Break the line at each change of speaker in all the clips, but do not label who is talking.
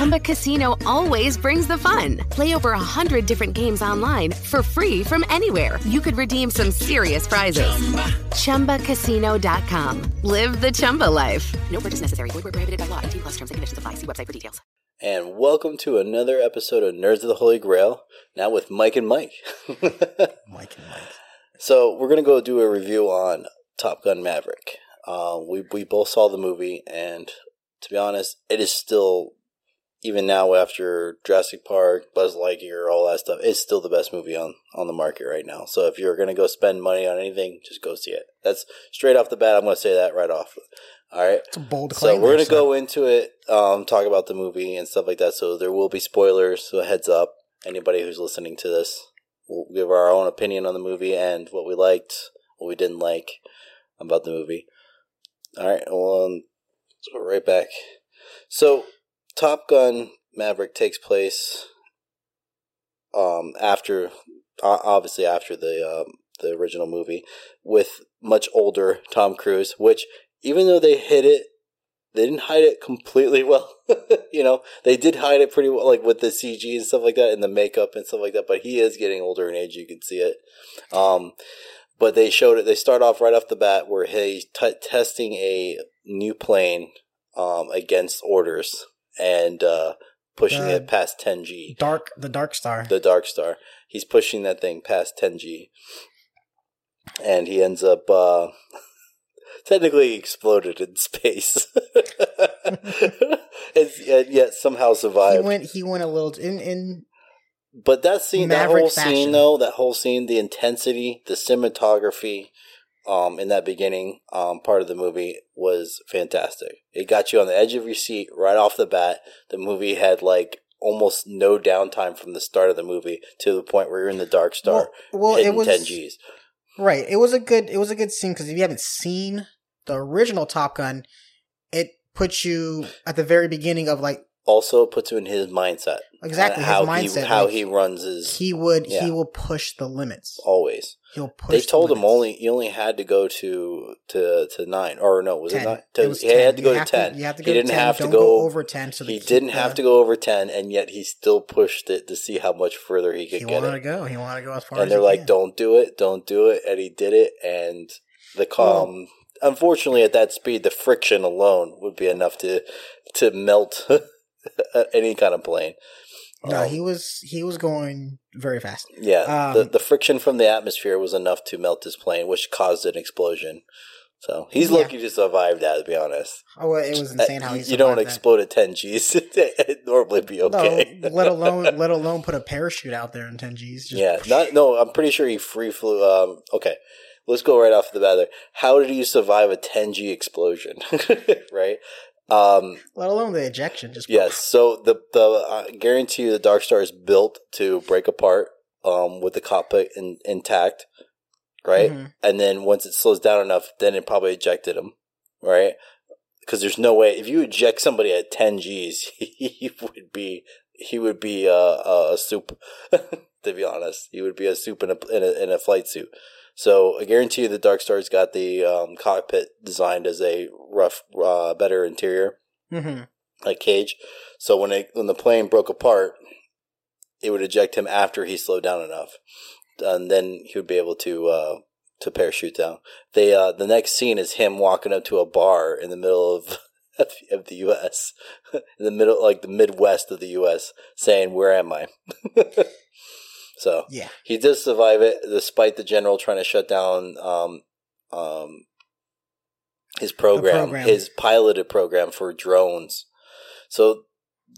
Chumba Casino always brings the fun. Play over a hundred different games online for free from anywhere. You could redeem some serious prizes. Chumba. ChumbaCasino.com. Live the Chumba life. No purchase necessary. Void where prohibited by law. 18 plus terms and conditions apply. See website for details.
And welcome to another episode of Nerds of the Holy Grail. Now with Mike and Mike.
Mike and Mike.
so we're gonna go do a review on Top Gun Maverick. Uh, we we both saw the movie, and to be honest, it is still even now after Jurassic Park, Buzz Lightyear, all that stuff. It's still the best movie on on the market right now. So if you're gonna go spend money on anything, just go see it. That's straight off the bat. I'm gonna say that right off. All right.
It's a bold
So we're gonna
sir.
go into it, um, talk about the movie and stuff like that. So there will be spoilers. So heads up, anybody who's listening to this, we'll give our own opinion on the movie and what we liked, what we didn't like about the movie. All right, well, um, let's go right back. So Top Gun Maverick takes place um, after, obviously after the um, the original movie, with much older Tom Cruise. Which, even though they hid it, they didn't hide it completely well. you know, they did hide it pretty well, like with the CG and stuff like that, and the makeup and stuff like that. But he is getting older in age; you can see it. Um, but they showed it. They start off right off the bat where he's t- testing a new plane um, against orders and uh, pushing
The-
it past 10G
Dark, the Dark Star.
the Dark Star. He's pushing that thing past 10G, and he ends up uh, technically exploded in space, and, and yet somehow
he
survived.
went. He went a little in. In
but that scene, that whole
fashion.
scene, though, that whole scene, the intensity, the cinematography. Um, in that beginning um, part of the movie was fantastic. It got you on the edge of your seat right off the bat. The movie had like almost no downtime from the start of the movie to the point where you're in the Dark Star
well, well it was
10 Gs.
right. It was a good. It was a good scene because if you haven't seen the original Top Gun, it puts you at the very beginning of like
Also puts you in his mindset.
Exactly,
how
his mindset,
He, how
like,
he runs his
he would.
Yeah.
He will push the limits.
always.
He'll push.
They
the
told him only you only had to go to to to nine or no was it
10.
nine?
It was
he had to go
You
to
have to-
ten.
you have to
he
go to
didn't
10.
have
Don't
to go,
go over 10 so
he didn't have to go over ten, and yet he still pushed it to see how much further he could
He
get
wanted
it.
to go. He wanted to go as far as.
And they're
he
like,
can.
"Don't do it, don't do it," and he did it. And the calm, unfortunately, at that speed, the friction alone would be enough to to melt any kind of plane.
No,
Um,
he was. He was going very fast.
Yeah,
Um,
the the friction from the atmosphere was enough to melt his plane, which caused an explosion. So he's
Yeah.
lucky to survive that. To be honest,
Oh, it was insane how
Uh,
he.
you don't
that.
explode at ten Gs. It'd normally be okay.
No, let alone let alone put a parachute out there in ten Gs. Just-
yeah, not no. I'm pretty sure he free flew. Um, okay, let's go right off the bat. There, how did you survive a 10 G explosion? right. Um,
Let alone the ejection. Just
Yes. So the the I guarantee you the Dark Star is built to break apart um, with the cockpit in, intact, right?
Mhm.
And then once it slows down enough, then it probably ejected him, right? Because there's no way if you eject somebody at 10 Gs, he would be he would be a, a, a soup. to be honest, he would be a soup in a in a, in a flight suit. So I guarantee you the Dark Star's got the um, cockpit designed as a rough, uh, better interior
Mhm.
like cage. So when it when the plane broke apart, it would eject him after he slowed down enough, and then he would be able to uh, to parachute down. They uh, the next scene is him walking up to a bar in the middle of of the U.S. in the middle like the Midwest of the U.S. saying, "Where am I?" so
Yeah.
he does survive it despite the general trying to shut down um, um, his program,
program.
his piloted program for drones. So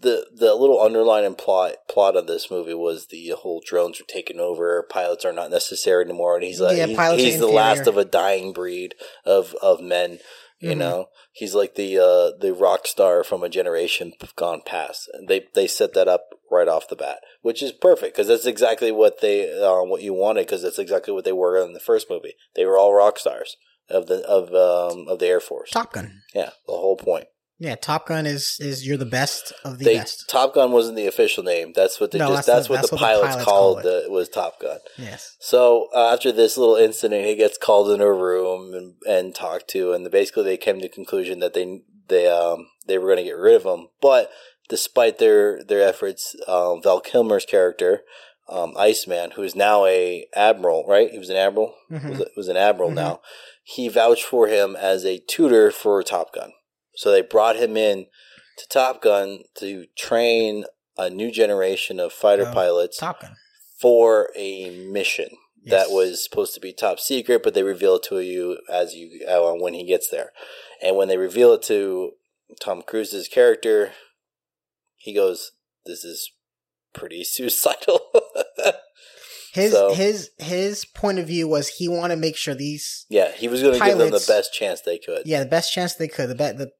the the little underlying plot plot of this movie was the whole drones are taking over, pilots are not necessary anymore, and he's like
Yeah,
he- he's the last of a dying breed of of men. You
Mhm.
know, he's like the uh, the rock star from a generation gone past. And they they set that up right off the bat, which is perfect because that's exactly what they uh, what you wanted because that's exactly what they were in the first movie. They were all rock stars of the of um, of the Air Force.
Top Gun.
Yeah, the whole point.
Yeah, Top Gun is is you're the best of the
They,
best.
Top Gun wasn't the official name. That's what they
No,
just.
that's
That's,
the-
what
that's
the
what the
pilots,
pilots
called
call
the, was Top Gun.
Yes.
So uh, after this little incident, he gets called in a room and, and talked to, and basically they came to the conclusion that they they um they were going to get rid of him. But despite their their efforts, um, Val Kilmer's character, um, Iceman, who is now a admiral, right? He was an admiral.
Mhm.
Was, was an admiral
Mhm.
now. He vouched for him as a tutor for Top Gun. So they brought him in to Top Gun to train a new generation of fighter
Oh,
pilots
Top Gun.
for a mission
Yes.
that was supposed to be top secret, but they reveal it to you as you uh, when he gets there. And when they reveal it to Tom Cruise's character, he goes, "This is pretty suicidal."
His
So-
his his point of view was he wanted to make sure these
yeah, he was going to give them the best chance they could.
yeah the best chance they could the bet the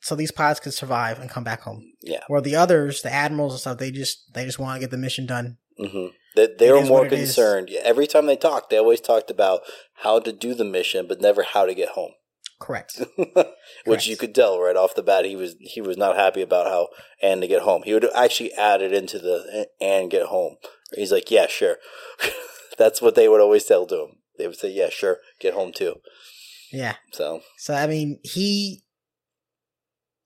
so these pilots could survive and come back home.
Yeah.
Where the others, the admirals and stuff, they just they just want to get the mission done.
hmm They, they were more
what it is.
concerned. Yeah, Every time they talked, they always talked about how to do the mission, but never how to get home.
Correct.
which you could tell right off the bat he was he was not happy about how and to get home. He would actually add it into the and get home. He's like, yeah, sure. That's what they would always tell to him. They would say, yeah, sure, get home too.
Yeah.
So
So I mean, he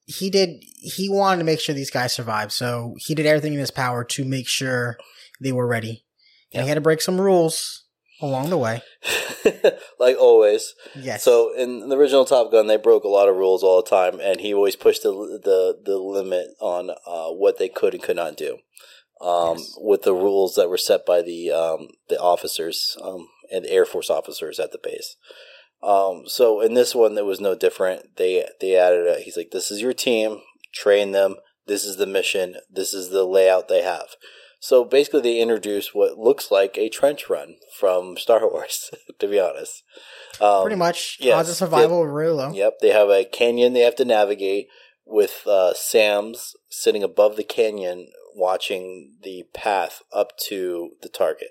he did he wanted to make sure these guys survived. So he did everything in his power to make sure they were ready. And he had to break some rules along the way.
like always.
Yes.
So in the original Top Gun, they broke a lot of rules all the time, and he always pushed the the, the limit on uh, what they could and could not do. Um,
Yes.
With the rules that were set by the um, the officers um, and the Air Force officers at the base. Um, so in this one, it was no different. They they added a, he's like, "This is your team. Train them. This is the mission. This is the layout they have." So basically, they introduced what looks like a trench run from Star Wars. to be honest, um,
Pretty much yeah, survival really.
Yep, they have a canyon they have to navigate with uh, SAMs sitting above the canyon, watching the path up to the target.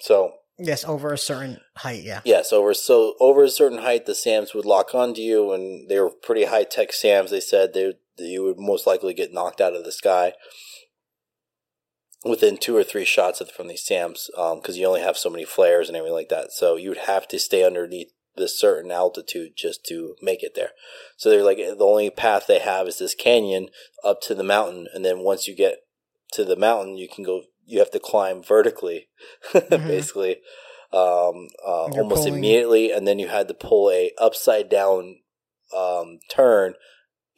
So
Yes, over a certain height, yeah.
yes, over so over a certain height, the SAMs would lock onto you, and they were pretty high tech SAMs. They said they you would most likely get knocked out of the sky within two or three shots from these SAMs, um, because you only have so many flares and everything like that. So you would have to stay underneath this certain altitude just to make it there. So they're like the only path they have is this canyon up to the mountain, and then once you get to the mountain, you can go. You have to climb vertically, basically, um, uh, almost
pulling-
immediately, and then you had to pull a upside down um, turn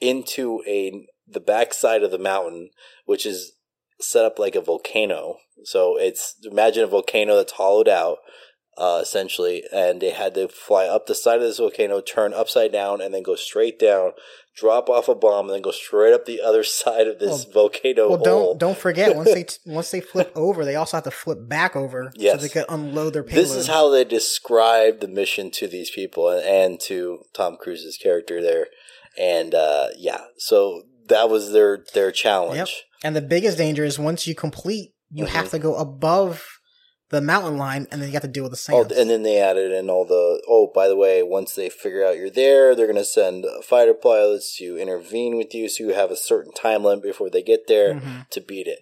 into a the backside of the mountain, which is set up like a volcano. So it's imagine a volcano that's hollowed out, uh, essentially, and they had to fly up the side of this volcano, turn upside down, and then go straight down, drop off a bomb, and then go straight up the other side of this volcano
Well,
hole.
don't don't forget once they once they flip over, they also have to flip back over
Yes.
so they can unload their payload.
This is how they describe the mission to these people and, and to Tom Cruise's character there. And uh, yeah, so that was their their challenge.
Yep. And the biggest danger is once you complete, you
Mm-hmm.
have to go above the mountain line, and then you have to deal with the
Oh, and then they added in all the. Oh, by the way, once they figure out you're there, they're going to send fighter pilots to intervene with you, so you have a certain time limit before they get there
Mhm.
to beat it.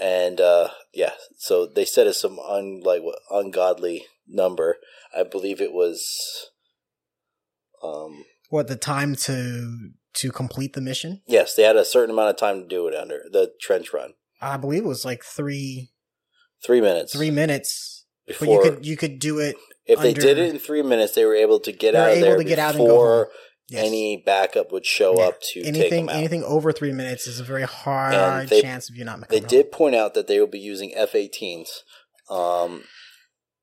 And uh, yeah, so they said it's some un, like ungodly number. I believe it was. Um,
what the time to to complete the mission?
yes, they had a certain amount of time to do it under the trench run.
I believe it was like three
Three minutes.
three minutes,
before.
but you could you could do it.
if they did it in three minutes, they were able to get out of there
to get out and go
before
home. Yes.
any backup would show
Yeah.
up to take
anything
them out.
anything over three minutes is a very hard
they-
chance of you not
They
making.
did point out that they will be using F-18s um,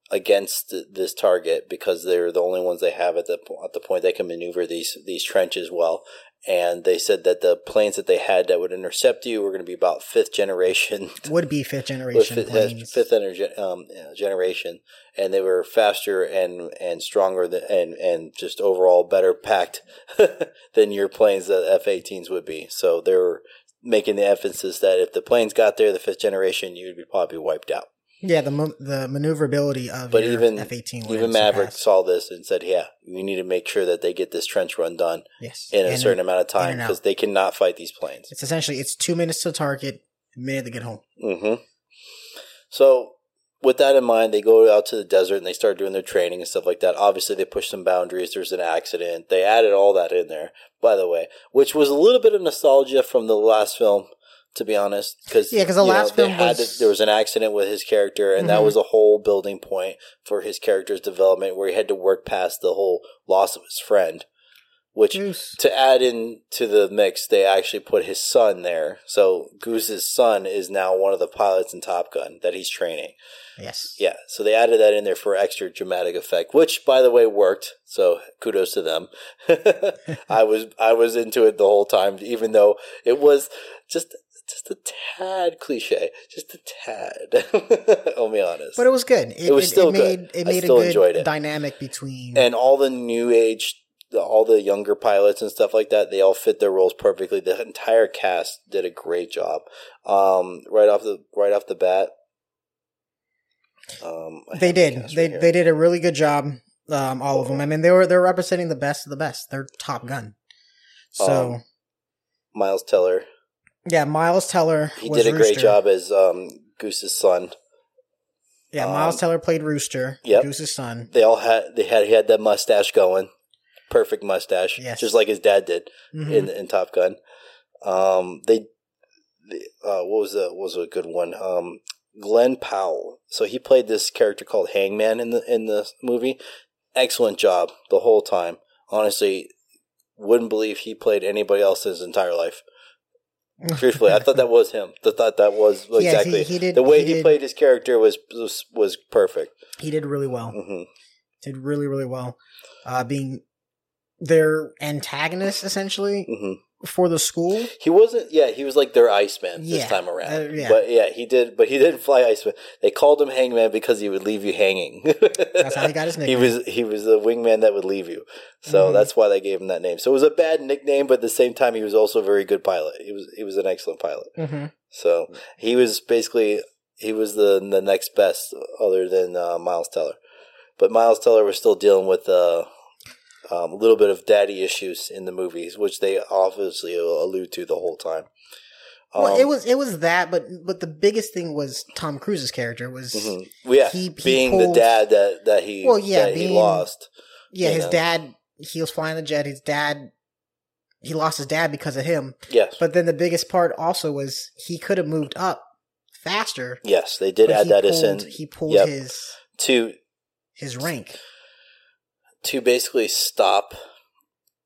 against this target because they're the only ones they have at the at the point they can maneuver these these trenches well. And they said that the planes that they had that would intercept you were going to be about fifth generation
would be fifth generation
fifth,
planes.
fifth ener- um, generation, and they were faster and and stronger than, and and just overall better packed than your planes that F-18s would be. So they were making the emphasis that if the planes got there, the fifth generation, you'd be probably wiped out.
Yeah, the the maneuverability of
But even
F-18
even Maverick
surpassed.
saw this and said, "Yeah, we need to make sure that they get this trench run done
yes
in a
And
certain amount of time because they cannot fight these planes."
It's essentially it's two minutes to target, a minute to get home.
hmm So, with that in mind, they go out to the desert and they start doing their training and stuff like that. Obviously, they push some boundaries. There's an accident. They added all that in there, by the way, which was a little bit of nostalgia from the last film, to be honest. Because
yeah, because the last
they
film was-
to- there was an accident with his character, and that
Mhm.
was a whole building point for his character's development, where he had to work past the whole loss of his friend. Which
Goose.
to add in to the mix, they actually put his son there. So Goose's son is now one of the pilots in Top Gun that he's training.
Yes.
Yeah, so they added that in there for extra dramatic effect, which by the way worked. So kudos to them. I was I was into it the whole time, even though it was just just a tad cliche, just a tad. I'll be honest.
But it was good. It,
It was still
made,
good.
It
I
made
still
a
enjoyed
good
it.
dynamic between.
and all the new age all the younger pilots and stuff like that they all fit their roles perfectly the entire cast did a great job um, right off the right off the bat um,
they did. They
right
they did a really good job. Um, all of them. I mean, they were they're representing the best of the best. They're Top Gun. So
Um, miles teller
yeah, Miles Teller.
he did a great job as um, goose's son
Yeah, Miles
um,
Teller played Rooster.
Yeah,
Goose's son.
they all had they had he had that mustache going perfect mustache
Yes.
just like his dad did
Mhm.
in in Top Gun. Um, they, they uh, what was a what was a good one? Um, Glen Powell. So he played this character called Hangman in the in the movie. Excellent job the whole time. Honestly, wouldn't believe he played anybody else his entire life. Truthfully, I thought that was him. I thought that was
he-
exactly
he did-
the way
he
he,
did-
played his character was was, was perfect.
he did really well.
hmm
Did really really well. Uh, being their antagonist essentially
hmm
for the school.
He wasn't. Yeah, he was like their Iceman this time around.
uh, yeah.
But yeah, he did. But he didn't fly Iceman. They called him Hangman because he would leave you hanging.
That's how he got his
he was he was the wingman that would leave you. So
Mhm.
that's why they gave him that name. So it was a bad nickname, but at the same time, he was also a very good pilot. He was he was an excellent pilot.
hmm
So he was basically he was the the next best other than uh, Miles Teller. But Miles Teller was still dealing with uh, um, a little bit of daddy issues in the movies, which they obviously allude to the whole time.
well,
Um,
it was it was that, but but the biggest thing was Tom Cruise's character was
mhm. Yeah,
he- he
being the dad that that he
Well, yeah,
that he lost.
yeah his
know.
dad he was flying the jet his dad he lost his dad because of him
Yes,
but then the biggest part also was he could have moved up faster
yes, they did add that
pulled,
in
he pulled
Yep.
his
to
his rank
to basically stop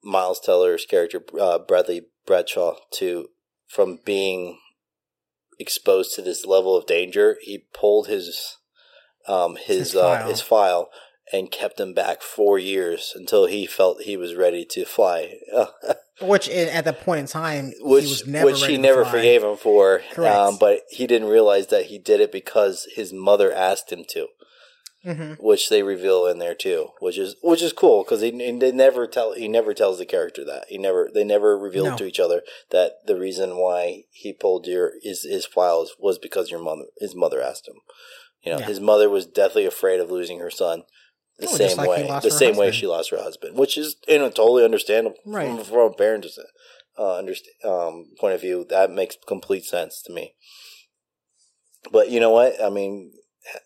Miles Teller's character uh, Bradley Bradshaw to from being exposed to this level of danger. He pulled his um, his
His
uh,
file.
his file and kept him back four years until he felt he was ready to fly,
which at that point in time
which
he was never
which he never
fly.
forgave him for. Um, but he didn't realize that he did it because his mother asked him to.
Mhm.
which they reveal in there too, which is which is cool because he they never tell he never tells the character that he never they never reveal
No.
to each other that the reason why he pulled your his his files was because your mother his mother asked him. You know,
Yeah.
his mother was deathly afraid of losing her son. The
Oh,
same
like
way, the same way she lost her husband, which is you know totally understandable
Right.
from, from a parent's uh, understand, um, point of view. That makes complete sense to me. But you know what? I mean,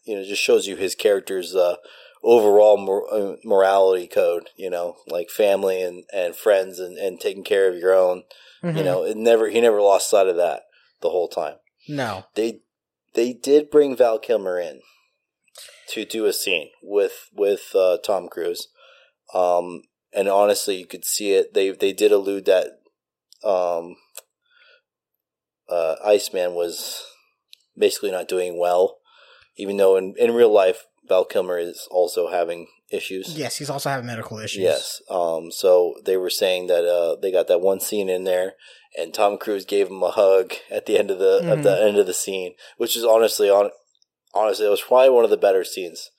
you know, just shows you his character's uh, overall mor- uh, morality code. You know, like family and, and friends and, and taking care of your own. You
Mhm.
know, it never he never lost sight of that the whole time.
no
They they did bring Val Kilmer in to do a scene with with uh, Tom Cruise, um, and honestly, you could see it. They they did allude that um, uh, Iceman was basically not doing well, even though in in real life Val Kilmer is also having issues.
yes he's also having medical issues
Yes. Um. So they were saying that uh they got that one scene in there, and Tom Cruise gave him a hug at the end of the at
Mhm.
the end of the scene, which is honestly on honestly it was probably one of the better scenes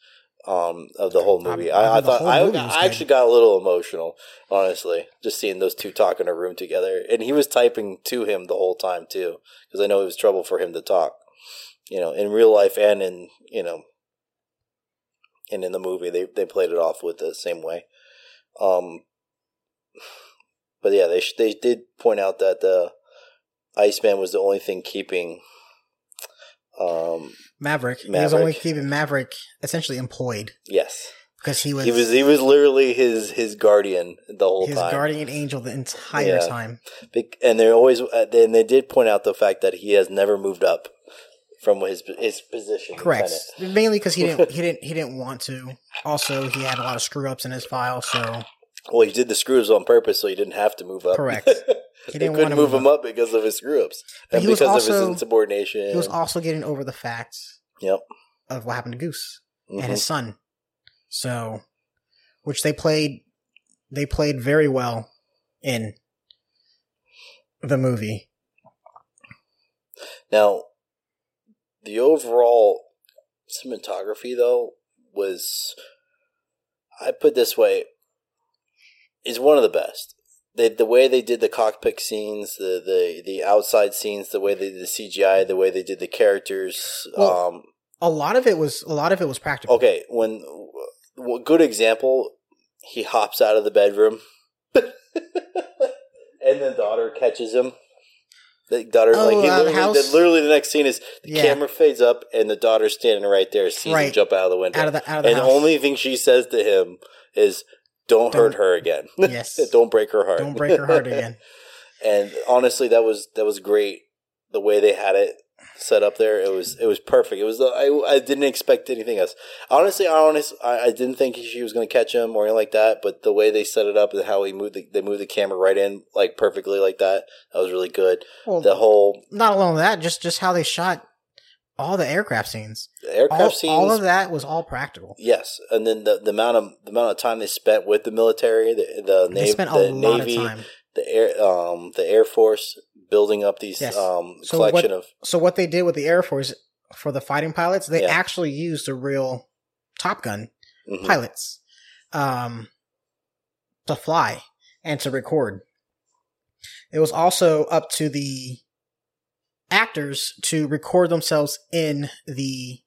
um of the whole movie.
I- I
I, I thought I, I
good.
actually got a little emotional, honestly, just seeing those two talk in a room together, and he was typing to him the whole time too, because I know it was trouble for him to talk. You know, in real life and in you know, and in the movie, they they played it off with the same way. Um, but yeah, they they did point out that the Iceman was the only thing keeping um,
Maverick. He was
Maverick.
only keeping Maverick essentially employed
yes,
because he was,
he was he was literally his his guardian the whole
his
time.
guardian angel the entire
Yeah.
time.
And they're always uh, and they did point out the fact that he has never moved up from his his position.
Correct. Mainly because he didn't he didn't he didn't want to. Also, he had a lot of screw ups in his file, so
Well, he did the screws on purpose, so he didn't have to move up.
Correct. He didn't
couldn't move
move
him up because of his screw ups and because of his insubordination.
he was also getting over the facts.
yep.
of what happened to Goose
Mhm.
and his son. So, which they played, they played very well in the movie.
Now, the overall cinematography, though, was I put this way is one of the best. They, the way they did the cockpit scenes, the, the the outside scenes, the way they did the CGI, the way they did the characters.
Well-
um,
A lot of it was a lot of it was practical.
okay, when w- good example, he hops out of the bedroom, and the daughter catches him. The daughter,
Oh,
like he
uh,
literally, the, literally, the next scene is the
Yeah.
camera fades up, and the daughter's standing right there, sees him jump out of the window,
Out of the out of the
and the only thing she says to him is, "Don't,
Don't-
hurt her again.
Yes.
don't break her heart.
Don't break her heart again.
and honestly, that was that was great. The way they had it set up there, it was it was perfect. It was I, I didn't expect anything else. Honestly, I honest I, I didn't think she was going to catch him or anything like that. But the way they set it up and how he moved the, they moved the camera right in like perfectly like that, that was really good.
Well,
The whole
not alone that, just just how they shot all the aircraft scenes.
aircraft
All,
scenes.
all of that was all practical.
Yes, and then the, the amount of the amount of time they spent with the military, the the,
They
nav- the navy, the air um the air force building up these
Yes.
um
So
collection
what-
of
So what they did with the Air Force for the fighting pilots, they
Yeah.
actually used a real Top Gun
mhm.
pilots um, to fly and to record. It was also up to the actors to record themselves in the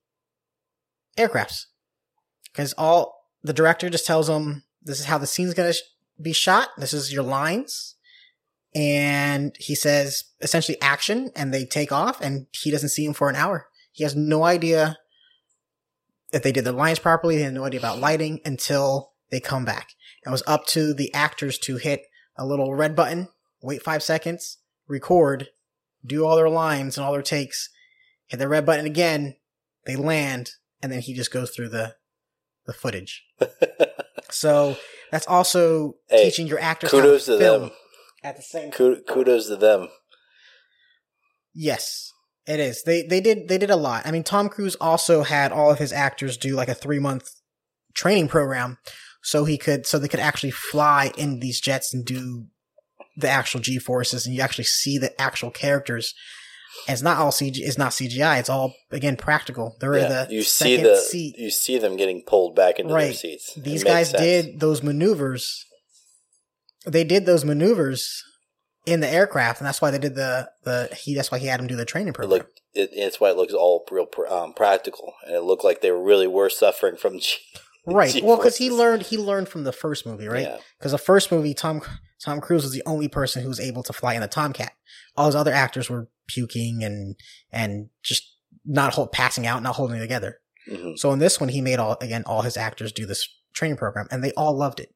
aircrafts because all the director just tells them this is how the scene's going to sh- be shot. This is your lines. And he says essentially action and they take off and he doesn't see him for an hour. He has no idea if they did the lines properly. He had no idea about lighting until they come back. It was up to the actors to hit a little red button, wait five seconds, record, do all their lines and all their takes, hit the red button again, they land, and then he just goes through the the footage. So that's also
Hey,
teaching your actors
kudos
how to,
to
film
them.
At the same
Kudos to them.
Yes, it is. They they did they did a lot. I mean, Tom Cruise also had all of his actors do like a three month training program, so he could so they could actually fly in these jets and do the actual G forces, and you actually see the actual characters. And it's not all CG. It's not CGI. It's all again practical. They're
Yeah,
the
you see the
seat.
you see them getting pulled back into their seats.
These guys
sense.
did those maneuvers. They did those maneuvers in the aircraft, and that's why they did the the he. That's why he had him do the training
It
program.
looked, it, it's why it looks all real um, practical, and it looked like they really were suffering from. G-
right.
G
Well, because he learned he learned from the first movie, right?
Yeah.
Because the first movie, Tom Tom Cruise was the only person who was able to fly in the Tomcat. All his other actors were puking and and just not hold, passing out, not holding it together.
Mhm.
So in this one, he made all again all his actors do this training program, and they all loved it.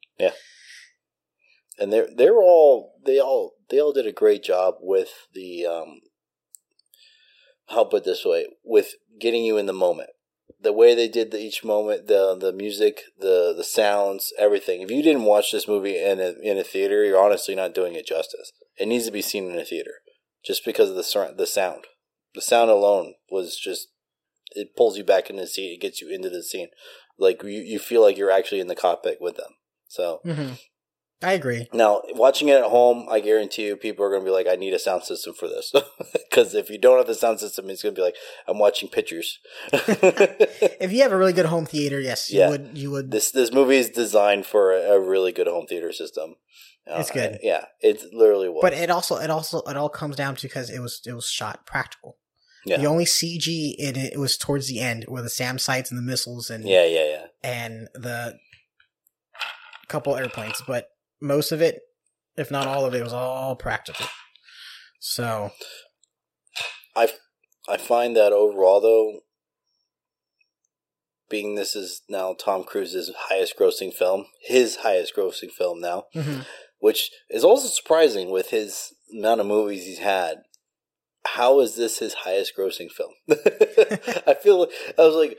And they're they're all they all they all did a great job with the um I'll put this way with getting you in the moment. The way they did the, each moment, the the music, the the sounds, everything. If you didn't watch this movie in a, in a theater, you're honestly not doing it justice. It needs to be seen in a theater, just because of the the sound. The sound alone was just it pulls you back in the seat. It gets you into the scene, like you you feel like you're actually in the cockpit with them. So
Mm-hmm. I agree.
now, watching it at home, I guarantee you, people are going to be like, "I need a sound system for this," because if you don't have the sound system, it's going to be like, "I'm watching pictures."
If you have a really good home theater, yes, you
Yeah.
would. You would.
this this movie is designed for a, a really good home theater system. Uh,
It's good.
yeah, it literally was.
but it also it also it all comes down to because it was it was shot practical.
Yeah.
The only CG in it was towards the end, where the SAM sites and the missiles and
Yeah, yeah, yeah.
and the couple airplanes, but most of it, if not all of it, was all practical. So
I I find that overall, though, being this is now Tom Cruise's highest grossing film, his highest grossing film now,
mhm.
which is also surprising with his amount of movies he's had. How is this his highest grossing film? I feel I was like,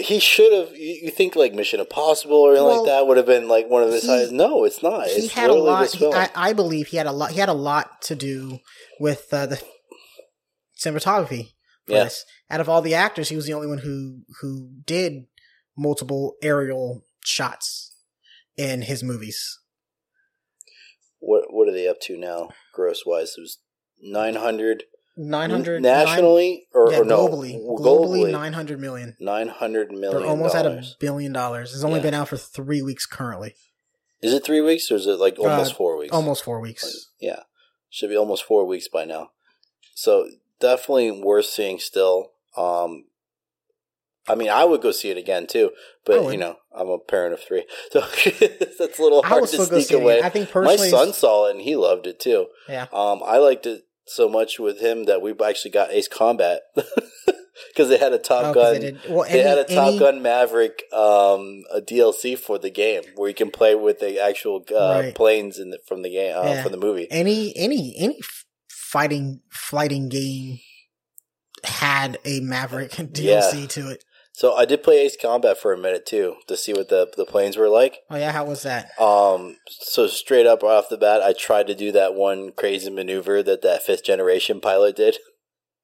he should have. You, think like Mission Impossible or anything
Well,
like that would have been like one of his highest? No, it's not.
he
it's
had a lot. he- I, I believe he had a lot. He had a lot to do with uh, the cinematography Yes.
Yeah.
Out of all the actors, he was the only one who who did multiple aerial shots in his movies.
what what are they up to now, gross wise? It was nine hundred
Nine hundred
nationally or,
yeah,
or no
globally, globally, nine hundred million.
nine hundred million.
They're almost at a billion dollars. It's only
Yeah.
been out for three weeks currently.
Is it three weeks or is it like almost
Uh,
four weeks?
Almost four weeks.
Yeah, should be almost four weeks by now. So definitely worth seeing still. Um, I mean, I would go see it again too, but you know, I'm a parent of three, so that's a little hard to sneak away.
I think personally, My
son saw it and he loved it too.
yeah.
Um, I liked it so much with him that we actually got Ace Combat because they had a Top
Oh,
Gun.
they well,
They
any-
had a Top
any-
Gun Maverick um, a DLC for the game where you can play with the actual uh,
Right.
planes in the, from the game uh,
Yeah.
from the movie.
any any any fighting fighting game had a Maverick DLC to it.
So I did play Ace Combat for a minute too to see what the the planes were like.
Oh yeah, how was that?
Um, so straight up right off the bat, I tried to do that one crazy maneuver that that fifth generation pilot did.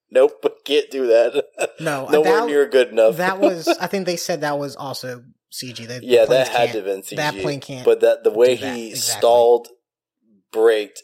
Nope, can't do that.
No,
nowhere
that,
near good enough.
that was. I think they said that was also CG. They, the
yeah, that had to have been CG.
That plane can't.
But that the way he
exactly.
stalled, braked,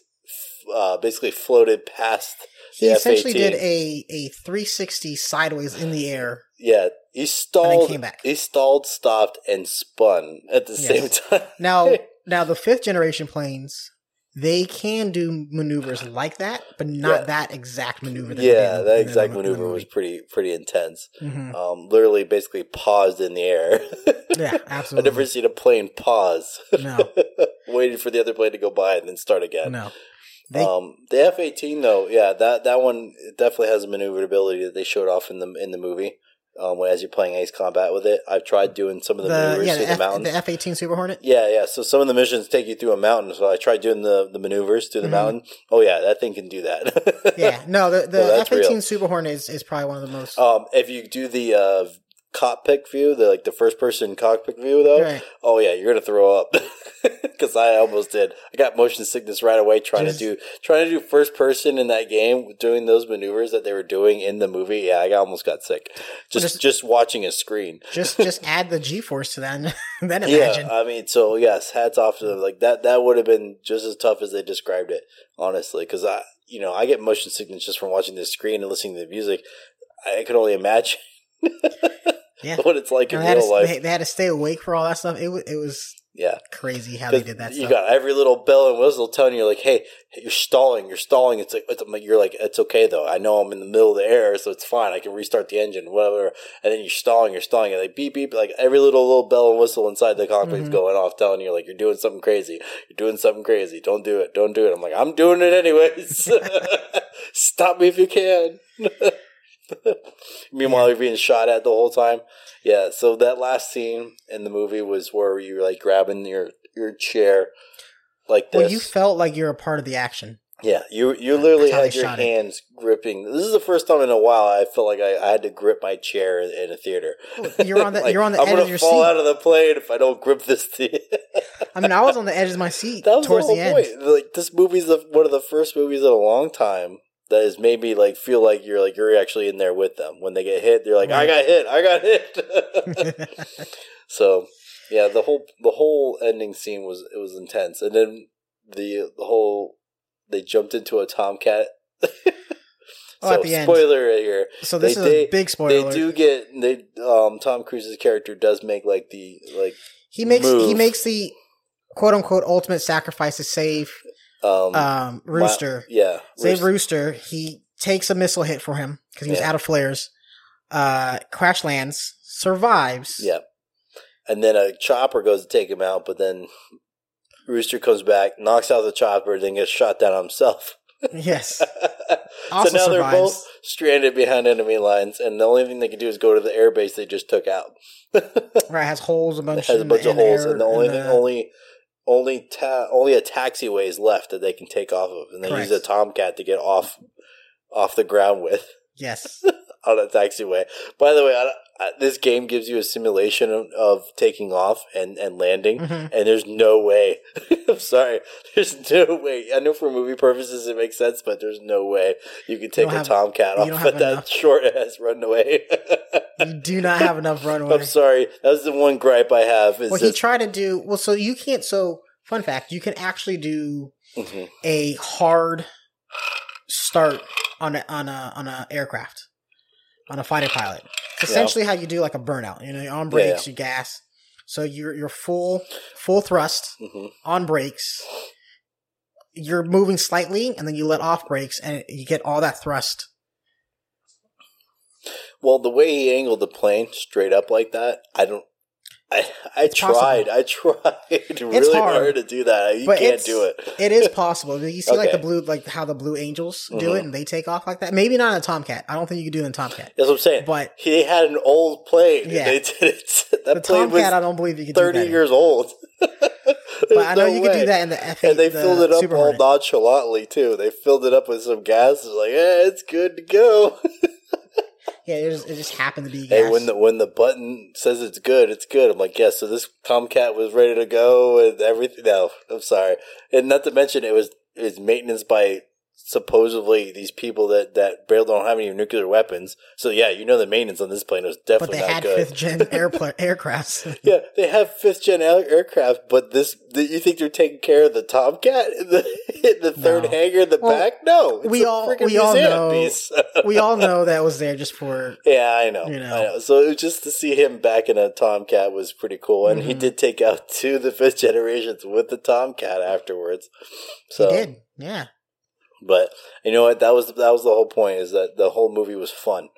uh, basically floated past.
he essentially
F-18.
did a a 360 sideways in the air.
Yeah, he stalled.
came back.
He stalled, stopped, and spun at the
Yes.
same time.
Now, now the fifth generation planes, they can do maneuvers like that, but not
Yeah.
that exact maneuver. That
yeah, that exact
the
maneuver was pretty pretty intense.
Mhm.
Um, literally, basically paused in the air.
Yeah, absolutely.
I've never seen a plane pause,
No,
waiting for the other plane to go by and then start again.
no. They,
um, the F eighteen though, yeah, that that one definitely has a maneuverability that they showed off in the in the movie. Um, as you're playing Ace Combat with it, I've tried doing some of the,
the
maneuvers
yeah
through
the, F,
mountains.
the F eighteen Super Hornet.
yeah, yeah. So some of the missions take you through a mountain. So I tried doing the, the maneuvers through the
Mhm.
mountain. Oh yeah, that thing can do that.
Yeah, no, the, the F eighteen. Super Hornet is, is probably one of the most.
um, if you do the uh, cockpit view, the like the first person cockpit view though,
Right.
oh yeah, you're gonna throw up because I almost did. I got motion sickness right away trying
Just-
to do trying to do first person in that game, doing those maneuvers that they were doing in the movie. Yeah, I almost got sick just
just-
just watching a screen.
Just just add the G force to that, and then imagine.
Yeah, I mean, so yes, hats off to them. Like that, that would have been just as tough as they described it, honestly. Because I, you know, I get motion sickness just from watching the screen and listening to the music. I could only imagine
Yeah.
what it's like in
they, had
real
to,
life.
they, they had to stay awake for all that stuff. It was it was
yeah,
crazy how they did that
you
stuff.
got every little bell and whistle telling you like, "Hey, you're stalling, you're stalling." It's like, it's, like, you're like, it's okay though. I know I'm in the middle of the air, so it's fine. I can restart the engine, whatever. And then you're stalling, you're stalling, and like beep beep, like every little little bell and whistle inside the cockpit is
Mhm.
going off, telling you like you're doing something crazy. You're doing something crazy. Don't do it. Don't do it. I'm like, I'm doing it anyways. Stop me if you can. Meanwhile, you're being shot at the whole time. Yeah. So that last scene in the movie was where you were like grabbing your your chair like this.
well, you felt like you're a part of the action.
yeah, you you literally had your
shot it.
hands gripping. This is the first time in a while I felt like I, I had to grip my chair in, in a theater.
You're on the
Like,
you're on the
I'm
edge
gonna
of
fall out of the plane if I don't grip this thing.
I mean, I was on the edge of my seat
that was
towards
the
the,
whole
end.
point. Like this movie's the, one of the first movies in a long time that has made me like feel like you're like you're actually in there with them when they get hit. They're like, I got hit, I got hit. so yeah, the whole the whole ending scene was it was intense, and then the the whole they jumped into a tomcat.
Oh,
so
at the end.
spoiler right here.
so this
They-
is
they-
a big spoiler.
They do get they um Tom Cruise's character does make like the like
he makes he makes the quote unquote ultimate sacrifice to save
um
um Rooster.
yeah
Save
Rooster.
Rooster. He takes a missile hit for him. because he was
Yeah.
out of flares. Uh, crash lands, survives.
Yeah. And then a chopper goes to take him out, but then Rooster comes back, knocks out the chopper, then gets shot down himself.
Yes.
so now they're both stranded behind enemy lines, and the only thing they can do is go to the airbase they just took out.
Right, has holes a bunch.
It has a bunch
the,
of holes,
air,
and the only
in
thing, only only ta- only a taxiway is left that they can take off of, and they
Correct.
use a tomcat to get off off the ground with
yes,
on a taxiway. By the way, this game gives you a simulation of, of taking off and, and landing,
Mhm.
and there's no way. I'm sorry, there's no way. I know for movie purposes it makes sense, but there's no way you can take
don't
a
have-
tomcat off at that short ass runway.
you do not have enough runway.
I'm sorry. That's the one gripe I have. Is
Well, he tried to do well. So you can't. So fun fact: you can actually do
Mhm.
a hard start on a on a on a aircraft on a fighter pilot. It's
Yeah.
essentially how you do like a burnout. You know, you're on
Yeah,
brakes, you gas. So you're you're full full thrust
Mhm.
on brakes. You're moving slightly, and then you let off brakes, and you get all that thrust.
Well, the way he angled the plane straight up like that, I don't. I I
It's possible.
tried. I tried really
hard.
hard. to do that. You can't do it.
It is possible. You see, like the blue, like how the Blue Angels do
Mhm.
it, and they take off like that. Maybe not in a Tomcat. I don't think you could do it in a Tomcat.
That's what I'm saying.
But
he had an old plane.
Yeah.
They did it. That
the
plane
Tomcat, I don't believe you could
30
do that. in.
years old.
But I know you could do that in the F8.
And they
the
filled it up
Super
all
Hornet.
nonchalantly, too. They filled it up with some gas. It's like, eh, it's good to go.
Yeah, it just, it just happened to be
Hey,
gas.
when the when the button says it's good, it's good. I'm like, yes. so this Tomcat was ready to go and everything. No, I'm sorry, and not to mention it was it was maintenance by supposedly these people that that barely don't have any nuclear weapons. So yeah, you know the maintenance on this plane was definitely
but
definitely
they
not
had
good.
fifth gen airpla- aircrafts.
yeah, they have fifth gen air- aircraft, but this the, you think they're taking care of the Tomcat in the in the third
No.
hangar in the
Well,
back? No, it's
we
a
all- we all know-
piece.
we all know that was there just for
Yeah, I know.
You
I
know.
know. So it was just to see him back in a Tomcat was pretty cool, and he
Mhm.
did take out two of the fifth generations with the Tomcat afterwards. So,
he did. Yeah,
but you know what? That was that was the whole point. Is that the whole movie was fun.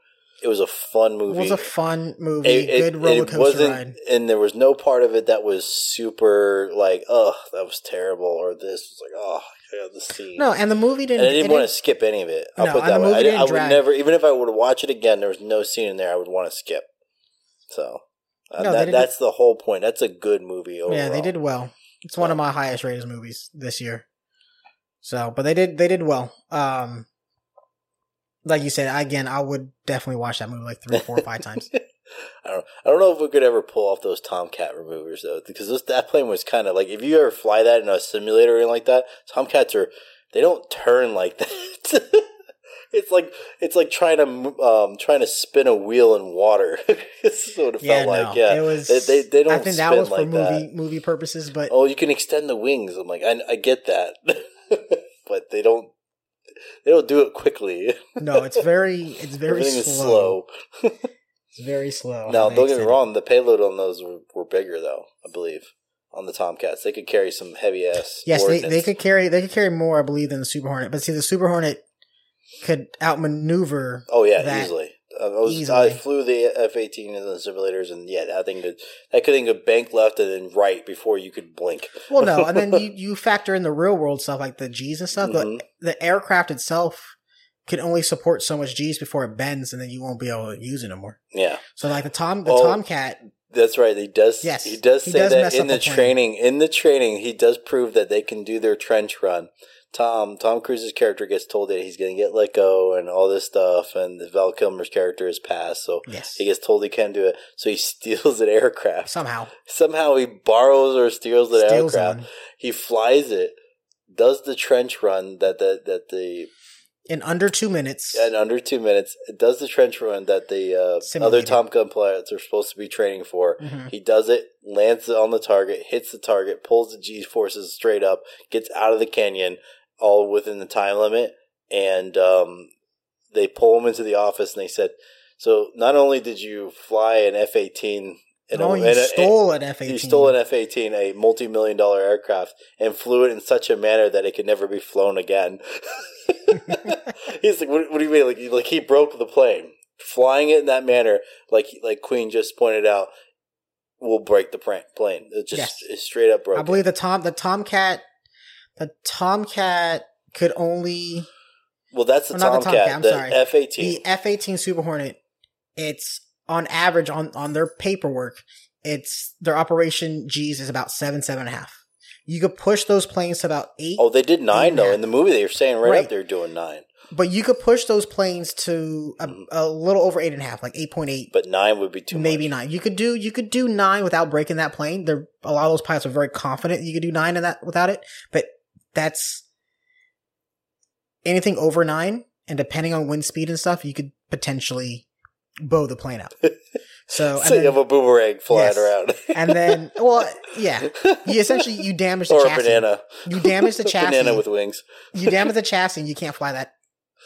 It was a fun movie.
it was a fun movie.
It- it-
good roller
it
coaster ride.
and there was no part of it that was super like, oh, that was terrible, or this was like, oh, yeah, the scene.
No, and the movie didn't.
and I didn't want to skip any of it. I'll
No,
put that way. I, I would
drag.
never, even if I were to watch it again, there was no scene in there I would want to skip. So uh,
No,
that, that's the whole point. That's a good movie overall.
Yeah, they did well. It's one of my highest rated movies this year. So, but they did they did well. Um, like you said, again, I would definitely watch that movie like three, four, five times.
I don't, I don't know if we could ever pull off those Tomcat removers though, because this, that plane was kind of like if you ever fly that in a simulator or anything like that, Tomcats are they don't turn like that. it's like it's like trying to um trying to spin a wheel in water. That's what it
yeah,
felt like. Yeah,
it was.
they, they, they don't
I think that was for
like
movie
that.
movie purposes, but
Oh, you can extend the wings. I'm like, I, I get that, but they don't. They don't do it quickly.
no, it's very it's very
Everything
slow.
slow.
It's very slow.
Now, don't get me wrong. The payload on those were, were bigger, though. I believe on the Tomcats, they could carry some heavy ass.
Yes, they, they could carry they could carry more, I believe, than the Super Hornet. But see, the Super Hornet could outmaneuver.
Oh yeah, easily. I, was, I flew the F eighteen in the simulators, and yeah, that thing could that could could bank left and then right before you could blink.
Well, no, and then you, you factor in the real world stuff like the G's and stuff.
Mhm.
But the aircraft itself can only support so much G's before it bends, and then you won't be able to use it anymore.
Yeah,
So like the Tom the
Oh,
Tomcat,
that's right. He does.
Yes,
he does
he
say
does
that in the
the
training. In the training, he does prove that they can do their trench run. Tom Tom Cruise's character gets told that he's going to get let go and all this stuff, and Val Kilmer's character is passed, so
yes,
he gets told he can't do it. So he steals an aircraft.
somehow
Somehow he borrows or steals the
steals
aircraft.
one
He flies it, does the trench run that the that the
in under two minutes.
in under two minutes. It does the trench run that the uh, other Top Gun pilots are supposed to be training for.
Mhm.
He does it, lands it on the target, hits the target, pulls the G forces straight up, gets out of the canyon, all within the time limit, and um, they pull him into the office and they said, "So not only did you fly an F eighteen in
oh,
a-
you stole an F eighteen.
He stole an F eighteen, a multi million dollar aircraft, and flew it in such a manner that it could never be flown again. He's like, what, what do you mean? Like, he- like he broke the plane, flying it in that manner, like like Queen just pointed out, will break the plane. It just
Yes.
it's straight up broken.
I believe the Tom the Tomcat the Tomcat could only
well, that's the
not the
Tomcat,
Tomcat, I'm
the
sorry.
F eighteen.
the F eighteen Super Hornet. It's on average on on their paperwork. It's their operation G's is about seven seven and a half. You could push those planes to about eight,
Oh, they did nine though in the movie. They were saying right,
Right.
up there doing nine,
but you could push those planes to a,
Mhm.
a little over eight and a half, like eight point eight,
but nine would be too
maybe
much.
nine. You could do you could do nine without breaking that plane. There, a lot of those pilots are very confident you could do nine in that without it, but that's anything over nine, and depending on wind speed and stuff, you could potentially bow the plane out. So, and
So you have a boomerang flying
Yes.
around,
and then, well, yeah, you essentially you damage the
or a banana,
You damage the chassis.
banana with wings.
you damage the chassis, and you can't fly that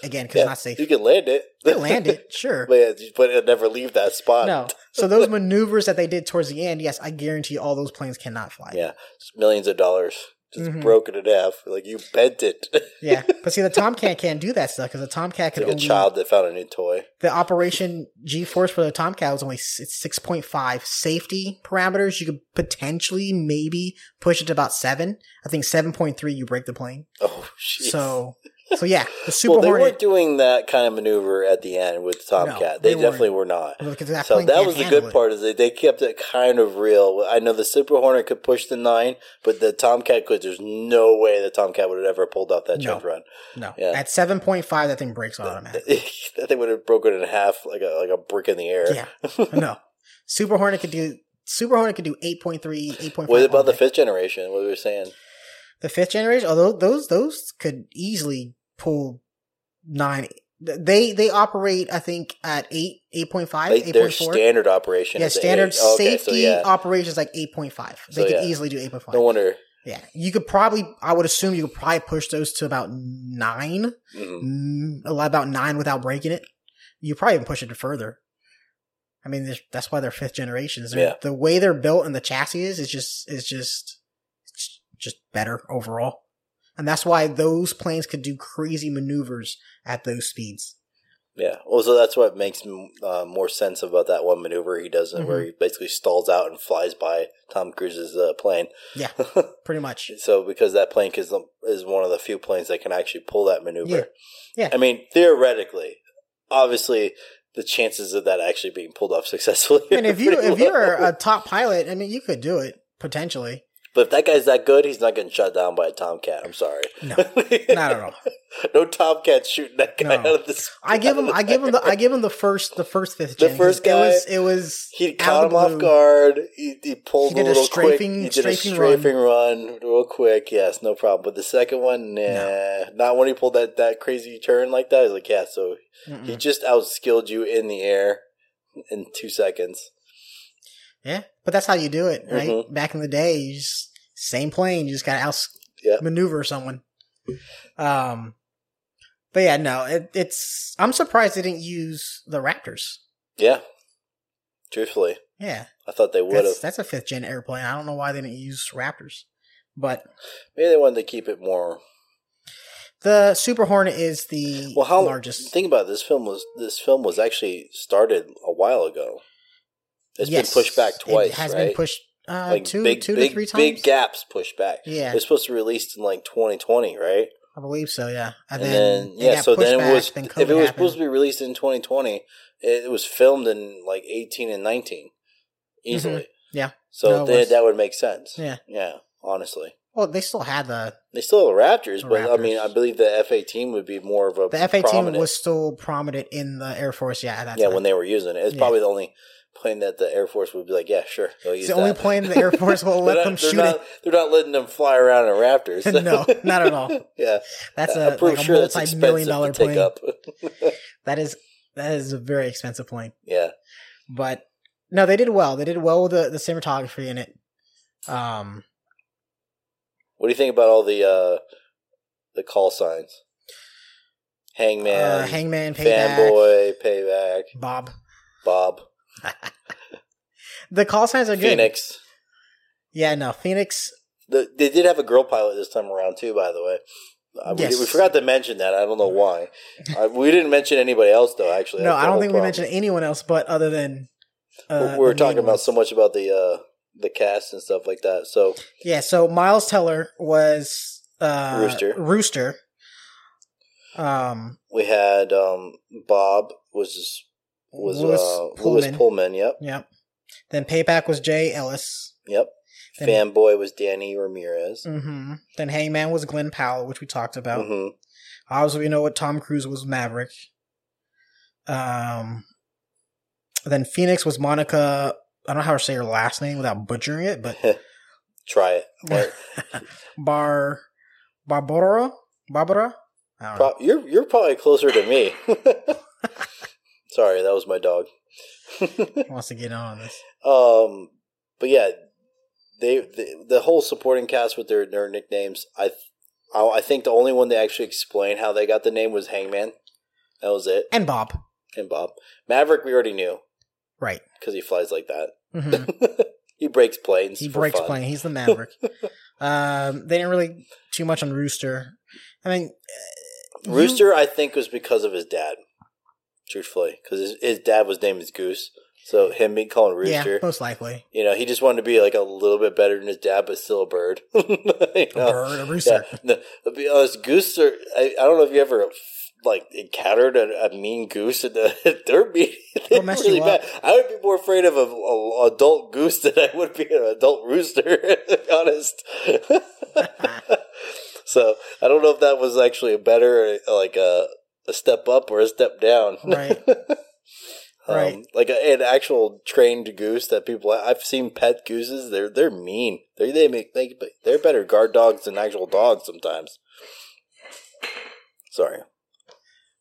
again because
Yeah,
it's not safe.
You can land it.
You can land it, sure.
but, yeah, but it'll never leave that spot.
No. So those maneuvers that they did towards the end, yes, I guarantee you all those planes cannot fly.
Yeah, it's millions of dollars just
Mhm.
broken in half. Like you bent it.
Yeah. But see, the Tomcat can't do that stuff because the Tomcat could
like a
only
child that found a new toy.
the operation G force for the Tomcat was only it's six point five safety parameters. You could potentially maybe push it to about seven. I think seven point three you break the plane.
Oh, jeez.
So so yeah, the Super
well, they
Hornet
weren't doing that kind of maneuver at the end with Tomcat.
they
they, definitely were not.
that
So that was the good
it.
part is that they kept it kind of real. I know the Super Hornet could push the nine, but the Tomcat could. There's no way the Tomcat would have ever pulled off that
No.
jump run.
No,
Yeah.
at seven point five, that thing breaks automatic.
that thing would have broken in half like a like a brick in the air.
Yeah. no, Super Hornet could do. Super Hornet could do 8.3, 8.5.
What about the fifth generation? What we were saying?
The fifth generation, although those those could easily pull nine. They they operate, I think, at eight, eight point five,
Like
eight
their
point four.
standard operation.
Yeah,
is
standard.
Oh, okay,
safety
so yeah.
operations like eight point five. They
So,
could
yeah.
easily do eight point five.
No wonder.
Yeah, you could probably. I would assume you could probably push those to about nine,
Mhm.
mm, a lot about nine without breaking it. You probably even push it further. I mean, that's why they're fifth generations. They're-
Yeah.
The way they're built and the chassis is is just is just it's just better overall, and that's why those planes could do crazy maneuvers at those speeds.
Yeah. Well, so that's what makes uh, more sense about that one maneuver he does, where
Mhm.
he basically stalls out and flies by Tom Cruise's uh, plane.
Yeah, pretty much.
So because that plane is is one of the few planes that can actually pull that maneuver.
Yeah. Yeah.
I mean, theoretically, obviously, the chances of that actually being pulled off successfully.
I mean, if you if you're a top pilot, I mean, you could do it potentially.
But if that guy's that good, he's not getting shut down by a Tomcat. I'm sorry.
No, not at all.
no Tomcat shooting that guy
No.
out of this.
I give him. I give him the. I give him the first. The first fifth.
The first
It
guy,
was. It was.
He caught
of
him off guard. He, he pulled
He
a
a
little
strafing-
quick. He did a
strafing run.
run. real quick. Yes, no problem. But the second one, nah, not when he pulled that that crazy turn like that. Was like, yeah. So he
Mm-mm.
just outskilled you in the air in two seconds.
Yeah, but that's how you do it, right?
Mhm.
Back in the day, you just same plane. You just got to out
Yeah.
maneuver someone. Um, but yeah, no, it, it's. I'm surprised they didn't use the Raptors.
Yeah, truthfully,
Yeah,
I thought they would
that's
have.
that's a fifth gen airplane. I don't know why they didn't use Raptors, but
Maybe they wanted to keep it more.
the Super Hornet is the
Well, how
largest.
Think about it, this film was this film was actually started a while ago. It's
Yes,
been pushed back twice,
It has
right?
been pushed uh,
like
two,
big,
two
big,
to three times.
big gaps pushed back.
Yeah.
It's supposed to be released in like 2020, right?
I believe so. Yeah,
And, then, yeah, so then it was if it was supposed to be released in 2020, it, it was filmed in like 18 and 19 easily.
Yeah.
So
No,
then
was.
that would make sense.
Yeah.
Yeah, honestly.
Well, they still had the
They still have the Raptors,
The
but I mean, I believe the F 18 would be more of a
the F eighteen was still prominent in the Air Force. Yeah, at that
yeah
time.
when they were using it. It's
Yeah.
probably the only plane that the Air Force would be like, yeah, sure,
it's the only
that.
plane the Air Force will let
not-
them shoot
not,
it.
They're not letting them fly around in Raptors.
No, not at all.
yeah,
That's
I'm
a, like a
sure
multi-million dollar plane. That is that is a very expensive plane.
yeah,
But no, they did well. They did well with the, the cinematography in it. Um,
what do you think about all the uh the call signs? Hangman,
uh, Hangman, Payback,
fanboy, payback,
Bob.
Bob.
The call signs are good.
Phoenix.
Yeah, no, Phoenix.
The, they did have a girl pilot this time around too. By the way, uh, we,
Yes.
we forgot to mention that. I don't know why. uh, we didn't mention anybody else though. Actually,
No, I don't think we mentioned anyone else, but other than uh,
we were talking about
ones.
so much about the uh, the cast and stuff like that. So
Yeah, so Miles Teller was uh,
Rooster.
Rooster. Um,
we had um, Bob was was
Lewis
uh,
Pullman.
Pullman. Yep,
Yep. Then Payback was Jay Ellis.
yep.
Then-
Fanboy was Danny Ramirez.
hmm Then Hangman was Glen Powell, which we talked about.
hmm
Obviously, we know what Tom Cruise was Maverick. Um, then Phoenix was Monica. I don't know how to say her last name without butchering it, but
Try it.
Bar Barbara Barbara. I don't know.
pro- you're you're probably closer to me. Sorry, that was my dog.
Wants to get on this?
Um, but yeah, they the, the whole supporting cast with their their nicknames. I, I I think the only one they actually explained how they got the name was Hangman. That was it,
And Bob.
and Bob Maverick. We already knew
Right.
because he flies like that.
hmm
he breaks planes.
He breaks
fun.
plane. He's the Maverick. um, they didn't really too much on Rooster. I mean, uh, you-
Rooster, I think, was because of his dad. Truthfully, because his, his dad was named as Goose, so him being called
yeah,
Rooster.
most likely.
You know, he just wanted to be like a little bit better than his dad, but still a bird. You
A bird, a rooster.
Yeah, no, to be honest, goose are. I, I don't know if you ever like encountered a, a mean goose. And the, they're mean. They're really bad. I would be more afraid of an adult goose than I would be an adult rooster. to be honest. so I don't know if that was actually a better, like a a step up or a step down.
Right.
Um,
Right.
Like a, an actual trained goose that people I've seen pet gooses. They're they're mean. They they make they they're better guard dogs than actual dogs sometimes. Sorry.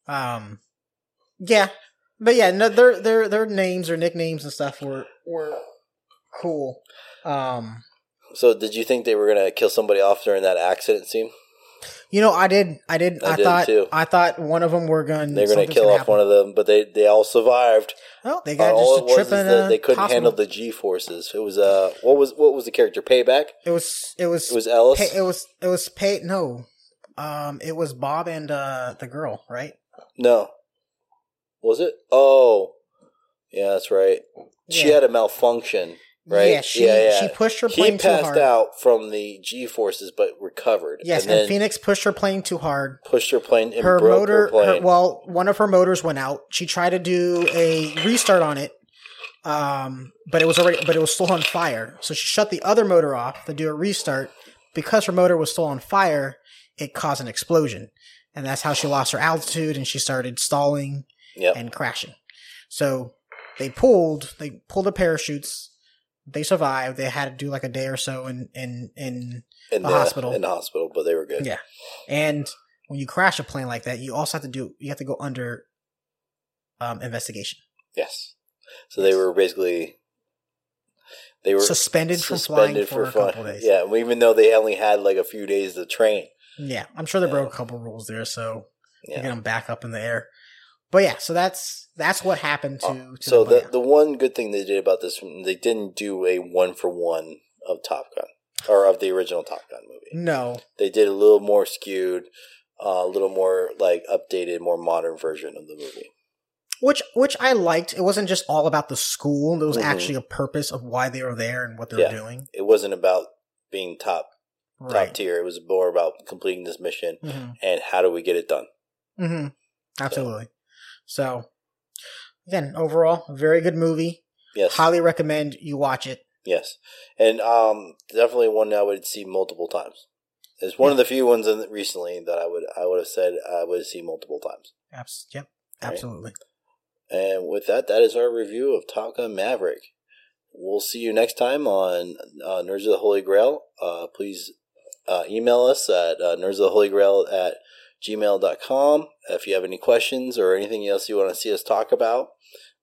Um, yeah, but yeah, no, their their their names or nicknames and stuff were were cool. Um,
So did you think they were gonna kill somebody off during that accident scene?
You know, I did, I did,
I
I,
did
thought,
too.
I thought one of them were going.
They're gonna kill off one of them, but they they all survived.
Oh, they
Uh,
got
all
just a trip
that
a
they couldn't
hospital.
handle the G forces. It was uh what was what was the character payback?
It was it was
It was Ellis.
pay, it was it was pay no, um, it was Bob and uh the girl, right?
No. Was it? Oh. Yeah, that's right. She had a malfunction, right?
Yeah, she she pushed her
He
plane too
passed
hard.
out from the G forces but recovered.
Yes,
and
and, Phoenix pushed her plane too hard.
pushed her plane
her
broke
motor
her plane.
her- well one of her motors went out she tried to do a restart on it um but it was already but it was still on fire so she shut the other motor off to do a restart because her motor was still on fire it caused an explosion and that's how she lost her altitude and she started stalling
yep.
and crashing so they pulled they pulled the parachutes they survived they had to do like a day or so in in in
in
the hospital.
In the hospital, but they were good.
yeah. And when you crash a plane like that, you also have to do you have to go under um investigation.
Yes. So they were basically they were
Suspended from flying for a couple days.
Yeah, even though they only had like a few days to train.
Yeah. I'm sure they
Yeah.
broke a couple rules there, so
Yeah.
get them back up in the air. But yeah, so that's that's what happened to,
Uh,
to
so
the,
the the one good thing they did about this, they didn't do a one for one of Top Gun or of the original Top Gun movie.
No.
They did a little more skewed, uh, a little more like updated, more modern version of the movie.
Which which I liked. It wasn't just all about the school. There was
Mhm.
actually a purpose of why they were there and what they
Yeah.
were doing.
It wasn't about being top top
Right.
tier. It was more about completing this mission
hmm
and how do we get it done.
hmm Absolutely. So again, overall, a very good movie.
Yes,
Highly recommend you watch it.
yes, and um, definitely one I would see multiple times. It's one of the few ones in recently that I would I would have said I would see multiple times.
Abs- yep,
Right.
absolutely.
And with that, that is our review of Top Gun Maverick. We'll see you next time on uh, Nerds of the Holy Grail. Uh, please uh, email us at uh, nerds of the Holy Grail at gmail.com if you have any questions or anything else you want to see us talk about.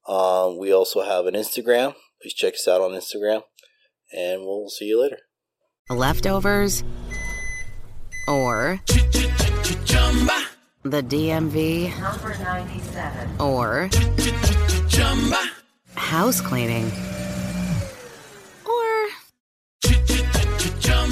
Um, we also have an Instagram. Please check us out on Instagram. And we'll see you later.
Leftovers or the DMV
Number 97.
or house cleaning.